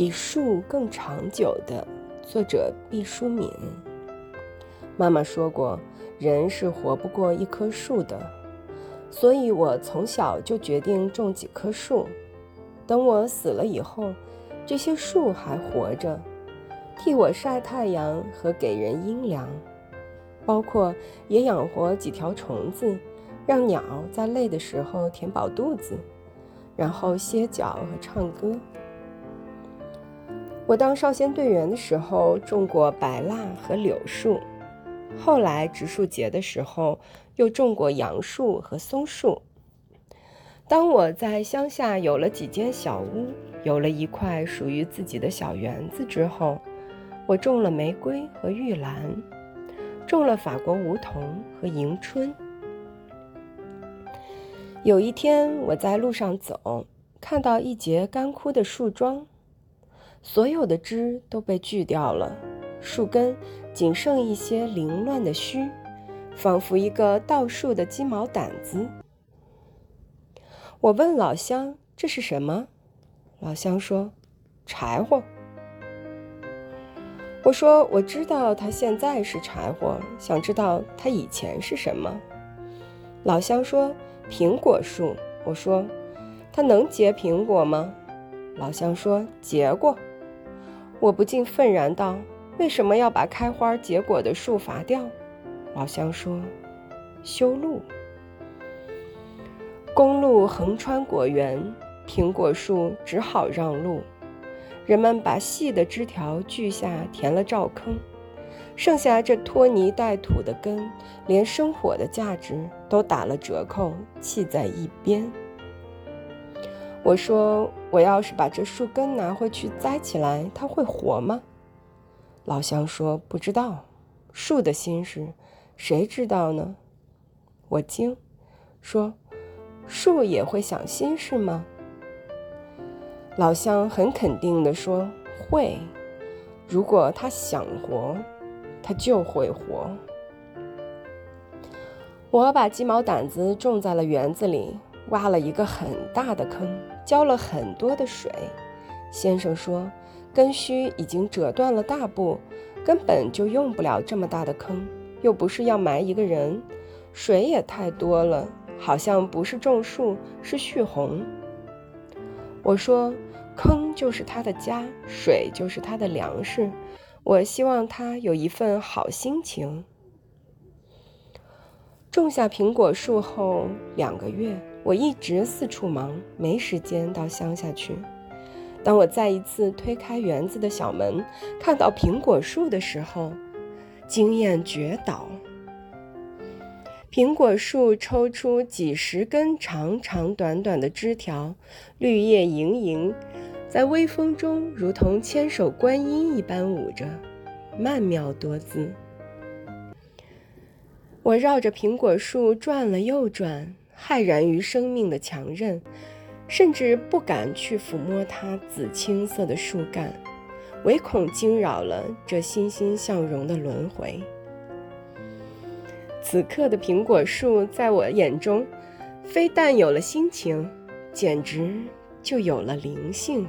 比树更长久的，作者毕淑敏。妈妈说过，人是活不过一棵树的，所以我从小就决定种几棵树。等我死了以后，这些树还活着，替我晒太阳和给人阴凉，包括也养活几条虫子，让鸟在累的时候填饱肚子，然后歇脚和唱歌。我当少先队员的时候，种过白蜡和柳树；后来植树节的时候，又种过杨树和松树。当我在乡下有了几间小屋，有了一块属于自己的小园子之后，我种了玫瑰和玉兰，种了法国梧桐和迎春。有一天，我在路上走，看到一截干枯的树桩。所有的枝都被锯掉了，树根仅剩一些凌乱的须，仿佛一个倒竖的鸡毛掸子。我问老乡：“这是什么？”老乡说：“柴火。”我说：“我知道它现在是柴火，想知道它以前是什么。”老乡说：“苹果树。”我说：“它能结苹果吗？”老乡说：“结过。”我不禁愤然道：“为什么要把开花结果的树伐掉？”老乡说：“修路。公路横穿果园，苹果树只好让路。人们把细的枝条锯下，填了沼坑，剩下这拖泥带土的根，连生火的价值都打了折扣，弃在一边。”我说：“我要是把这树根拿回去栽起来，它会活吗？”老乡说：“不知道，树的心事，谁知道呢？”我惊，说：“树也会想心事吗？”老乡很肯定地说：“会，如果他想活，他就会活。”我把鸡毛掸子种在了园子里。挖了一个很大的坑，浇了很多的水。先生说，根须已经折断了大部，根本就用不了这么大的坑，又不是要埋一个人，水也太多了，好像不是种树，是蓄洪。我说，坑就是他的家，水就是他的粮食，我希望他有一份好心情。种下苹果树后两个月。我一直四处忙，没时间到乡下去。当我再一次推开园子的小门，看到苹果树的时候，惊艳绝倒。苹果树抽出几十根长长短短的枝条，绿叶盈盈，在微风中如同千手观音一般舞着，曼妙多姿。我绕着苹果树转了又转。骇然于生命的强韧，甚至不敢去抚摸它紫青色的树干，唯恐惊扰了这欣欣向荣的轮回。此刻的苹果树，在我眼中，非但有了心情，简直就有了灵性。